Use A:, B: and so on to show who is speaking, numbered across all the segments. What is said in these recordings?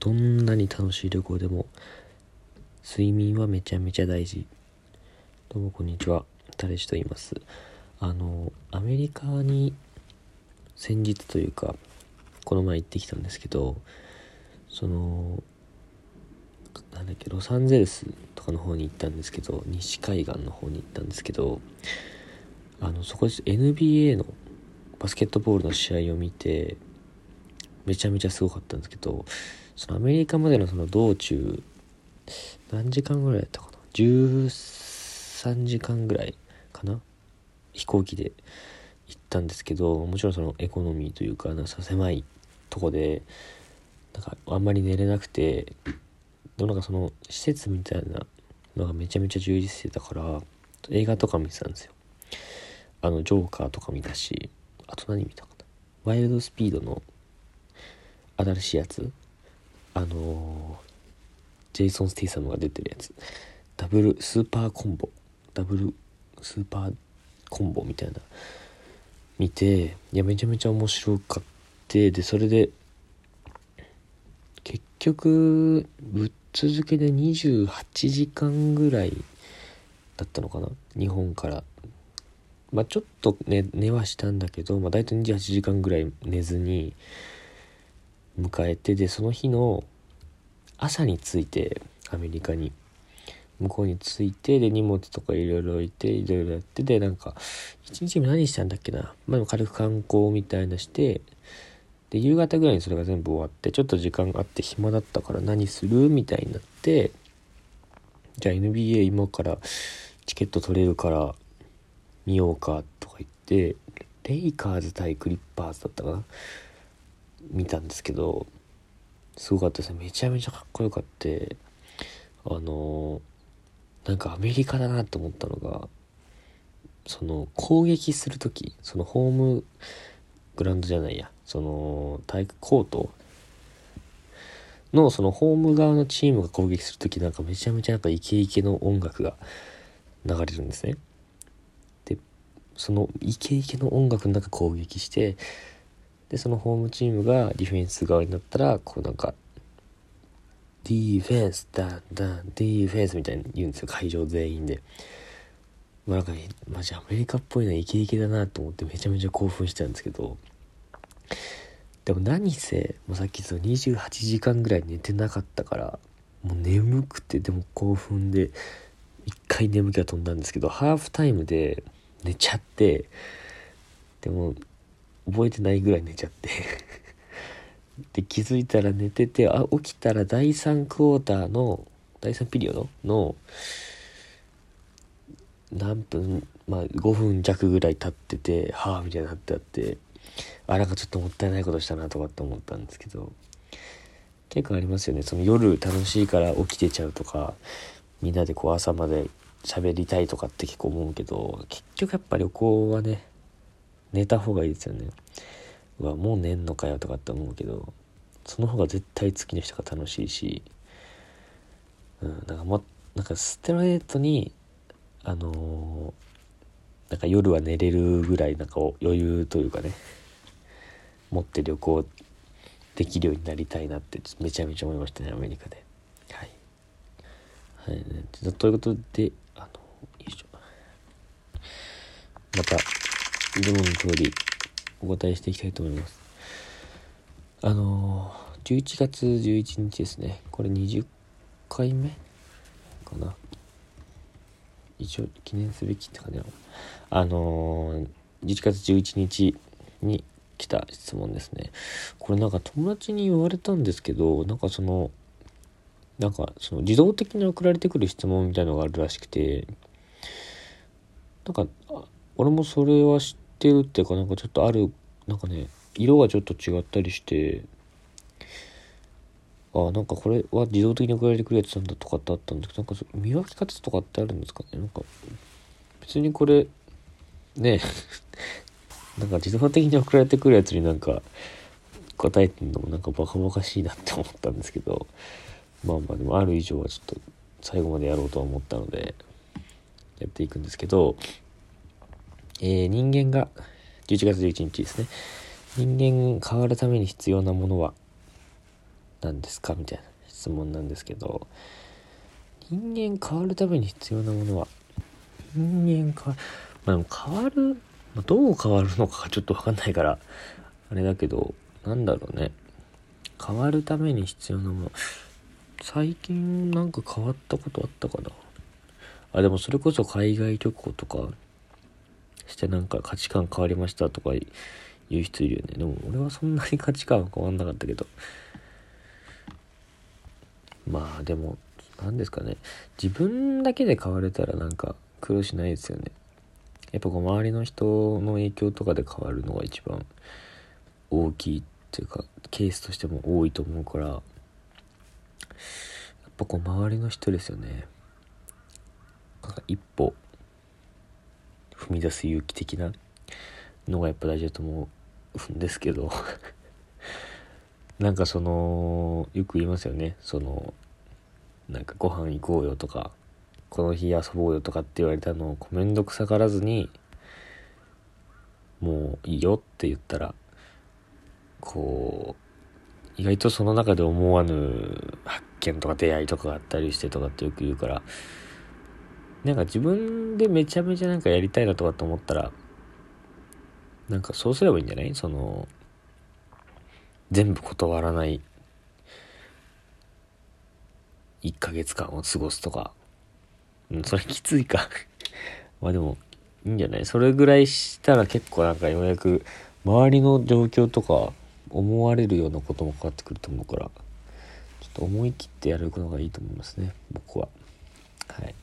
A: どんなに楽しい旅行でも睡眠はめちゃめちゃ大事。どうもこんにちは。タレシと言います。あのアメリカに先日というかこの前行ってきたんですけどそのなんだっけロサンゼルスとかの方に行ったんですけど西海岸の方に行ったんですけどあのそこで NBA のバスケットボールの試合を見てめちゃめちゃすごかったんですけどそのアメリカまでのその道中何時間ぐらいだったかな？13時間ぐらいかな？飛行機で行ったんですけどもちろんそのエコノミーというかなんか狭いとこでなんかあんまり寝れなくてでもなんかその施設みたいなのがめちゃめちゃ充実してたから映画とか見てたんですよ。あのジョーカーとか見たしあと何見たかな？ワイルドスピードの新しいやつあの、ジェイソン・スティーサムが出てるやつ。ダブルスーパーコンボ。ダブルスーパーコンボみたいな。見ていやめちゃめちゃ面白かってでそれで結局ぶっ続けで28時間ぐらいだったのかな？日本から。まあちょっと寝寝はしたんだけど、まあ、大体28時間ぐらい寝ずに迎えてでその日の朝に着いてアメリカに。向こうに着いてで荷物とかいろいろ置いていろいろやってでなんか一日目何したんだっけな。まあ軽く観光みたいなしてで夕方ぐらいにそれが全部終わってちょっと時間があって暇だったから何するみたいになってじゃあ NBA 今からチケット取れるから見ようかとか言ってレイカーズ対クリッパーズだったかな。見たんですけどすごかったですねめちゃめちゃかっこよかってあのなんかアメリカだなと思ったのがその攻撃する時そのホームグラウンドじゃないやその体育コートのそのホーム側のチームが攻撃する時なんかめちゃめちゃやっぱイケイケの音楽が流れるんですね。でそのイケイケの音楽の中攻撃してでそのホームチームがディフェンス側になったらこうなんかディフェンスダンダンディフェンスみたいに言うんですよ会場全員で。まあなんかマジアメリカっぽいのイケイケだなと思ってめちゃめちゃ興奮したんですけどでも何せもうさっきその28時間ぐらい寝てなかったからもう眠くてでも興奮で一回眠気が飛んだんですけどハーフタイムで寝ちゃってでも覚えてないぐらい寝ちゃって。で気づいたら寝ててあ起きたら第3クォーターの第3ピリオドの何分まあ5分弱ぐらい経っててはあみたいになってあってあなんかちょっともったいないことしたなとかって思ったんですけど。結構ありますよね。その夜楽しいから起きてちゃうとかみんなでこう朝まで喋りたいとかって結構思うけど結局やっぱ旅行はね寝た方がいいですよね。うわもう寝んのかよとかって思うけどその方が絶対次の人が楽しいしうんなんかもなんかステロレートにあのー、なんか夜は寝れるぐらいなんか余裕というかね持って旅行できるようになりたいなってめちゃめちゃ思いましたねアメリカで。はい、はいね、ということであのまた。いつもの通りお答えしていきたいと思います。あのー、11月11日ですね。これ20回目かな？一応記念すべきって感じなの。あのー、11月11日に来た質問ですね。これなんか友達に言われたんですけどなんかそのなんかその自動的に送られてくる質問みたいのがあるらしくてなんか俺もそれは知ってるっていうかなんかちょっとあるなんかね色がちょっと違ったりしてあなんかこれは自動的に送られてくるやつなんだとかってあったんですけどなんか見分け方とかってあるんですかね？なんか別にこれね なんか自動的に送られてくるやつになんか答えてんのもなんかバカバカしいなって思ったんですけどまあまあでもある以上はちょっと最後までやろうとは思ったのでやっていくんですけど、えー、人間が11月11日ですね。人間変わるために必要なものはなんですかみたいな質問なんですけど人間変わるために必要なものは人間変わるまあでも変わる、まあ、どう変わるのかちょっと分かんないからあれだけどなんだろうね。変わるために必要なもの。最近なんか変わったことあったかな。あでもそれこそ海外旅行とかしてなんか価値観変わりましたとか言う人いるよね。でも俺はそんなに価値観は変わんなかったけど。まあでも何ですかね。自分だけで変われたらなんか苦労しないですよね。やっぱこう周りの人の影響とかで変わるのが一番大きいっていうかケースとしても多いと思うから。やっぱこう周りの人ですよね。なんか一歩踏み出す勇気的なのがやっぱ大事だと思うんですけどなんかそのよく言いますよね。そのなんかご飯行こうよとかこの日遊ぼうよとかって言われたのをめんどくさがらずにもういいよって言ったらこう意外とその中で思わぬ発見とか出会いとかがあったりしてとかってよく言うからなんか自分でめちゃめちゃなんかやりたいなとかと思ったらなんかそうすればいいんじゃない？その全部断らない1ヶ月間を過ごすとか。うん、それきついか まあでも、いいんじゃない？それぐらいしたら結構なんかようやく周りの状況とか思われるようなことも変わってくると思うから、ちょっと思い切ってやるのがいいと思いますね、僕は。はい。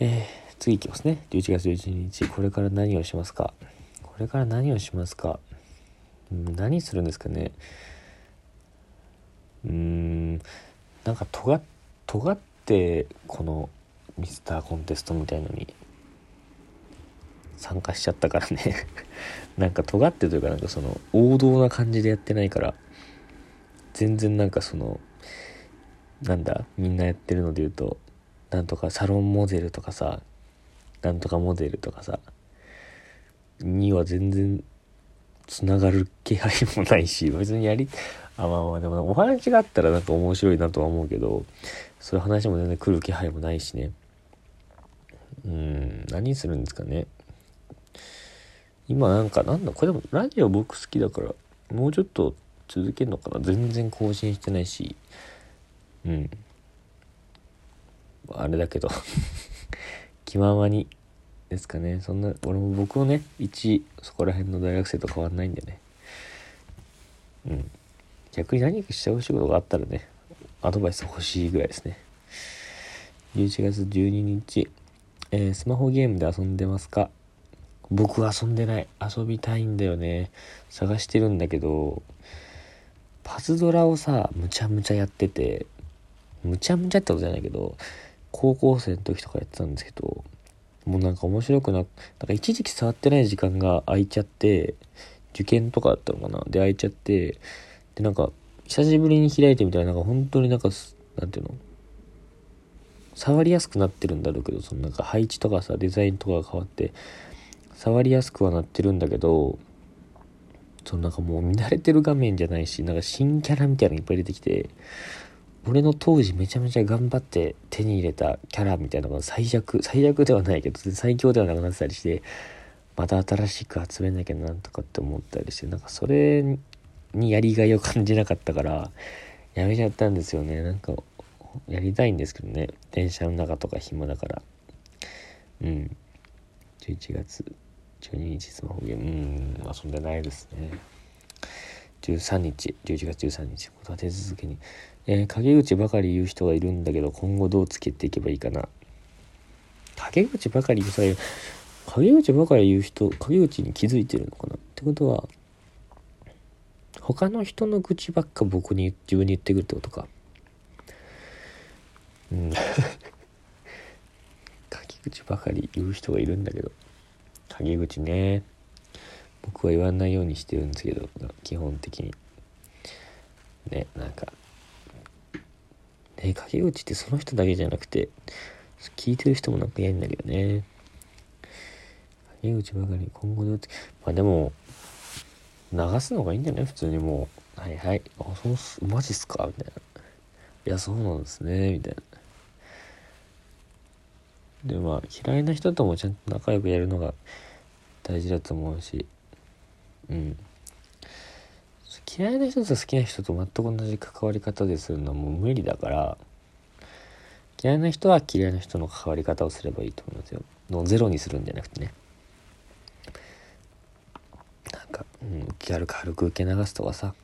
A: えー、次いきますね。11月11日、これから何をしますか？これから何をしますか、何するんですかね？うーんなんか尖尖ってこのミスターコンテストみたいのに参加しちゃったからね。なんか尖ってというかなんかその王道な感じでやってないから全然なんかそのなんだみんなやってるので言うとなんとかサロンモデルとかさなんとかモデルとかさには全然つながる気配もないし別にやりあまあまあでもお話があったらなんか面白いなとは思うけどそういう話も全然来る気配もないしね。うん何するんですかね。今なんかなんだこれでもラジオ僕好きだからもうちょっと続けるのかな。全然更新してないし。うん。あれだけど 気ままにですかねそんな俺も僕もね一そこら辺の大学生と変わんないんでねうん逆に何かしてほしいことがあったらね、アドバイス欲しいぐらいですね。11月12日、えー、スマホゲームで遊んでますか？僕は遊んでない。遊びたいんだよね。探してるんだけど、パズドラをさ、むちゃむちゃやってて、むちゃむちゃってことじゃないけど、高校生の時とかやってたんですけど、もうなんか面白くな、なんか一時期触ってない時間が空いちゃって、受験とかだったのかな？で空いちゃって、で、なんか、久しぶりに開いてみたら、なんか本当になんか、なんていうの？触りやすくなってるんだろうけど、そのなんか配置とかさ、デザインとかが変わって、触りやすくはなってるんだけど、そのなんかもう見慣れてる画面じゃないし、なんか新キャラみたいなのいっぱい出てきて、俺の当時めちゃめちゃ頑張って手に入れたキャラみたいなのが最弱、最悪ではないけど、最強ではなくなってたりして、また新しく集めなきゃなんとかって思ったりして、なんかそれにやりがいを感じなかったからやめちゃったんですよね。なんかやりたいんですけどね。電車の中とか暇だから。うん。11月。12日スマホゲーム。うん。遊んでないですね。13日。11月13日。立て続けに、えー、陰口ばかり言う人がいるんだけど今後どうつけていけばいいかな。陰口ばかり言う陰口ばかり言う人陰口に気づいてるのかな。ってことは他の人の愚痴ばっか僕に自分に言ってくるってことか。うん。陰口ばかり言う人がいるんだけど。陰口ね。僕は言わないようにしてるんですけど基本的に。ねなんか。ね陰口ってその人だけじゃなくて聞いてる人もなんか嫌んだけどね。陰口ばかり今後どうまあでも流すのがいいんじゃない普通にもう。はいはい。あそうす。マジっすか？みたいな。いやそうなんですね。みたいな。でまあ嫌いな人ともちゃんと仲良くやるのが大事だと思うし。うん。嫌いな人と好きな人と全く同じ関わり方でするのはもう無理だから嫌いな人は嫌いな人の関わり方をすればいいと思いますよ。のゼロにするんじゃなくてね。なんか、うん、気軽く軽く受け流すとかさ。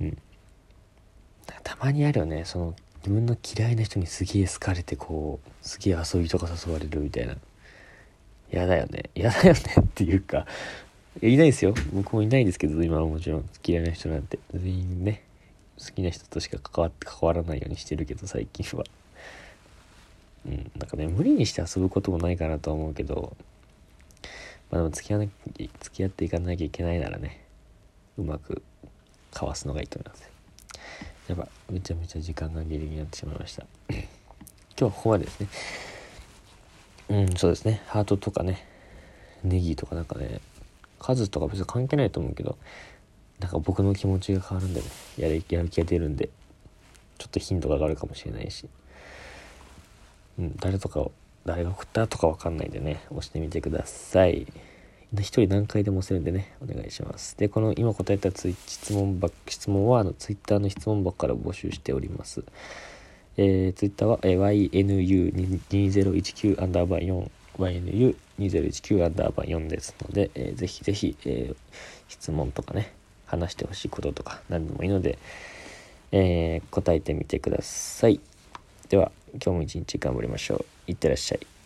A: うん。たまにあるよね。その自分の嫌いな人にすげえ好かれてこうすげえ遊びとか誘われるみたいな。嫌だよね。嫌だよねっていうかいないですよ。僕もいないですけど今はもちろん。嫌いな人なんて。全員ね好きな人としか関わって関わらないようにしてるけど最近は。うんなんかね無理にして遊ぶこともないかなと思うけどまあでも付き合わな付き合っていかなきゃいけないならねうまくかわすのがいいと思います。やっぱめちゃめちゃ時間がギリギリになってしまいました。今日はここまでですね。うんそうですね。ハートとかねネギとかなんかね数とか別に関係ないと思うけどなんか僕の気持ちが変わるんでね。やるやる気が出るんでちょっと頻度が上がるかもしれないし。うん誰とか誰が送ったとかわかんないんでね押してみてください。一人何回でも押せるんでねお願いします。でこの今答えたツイ質問ば質問はあのツイッターの質問箱から募集しております。えー、ツイッターは、えー、YNU2019 アンダーバー4 YNU 2019アンダーバー4ですので、えー、ぜひぜひ、えー、質問とかね話してほしいこととか何でもいいので、えー、答えてみてください。では今日も一日頑張りましょう。いってらっしゃい。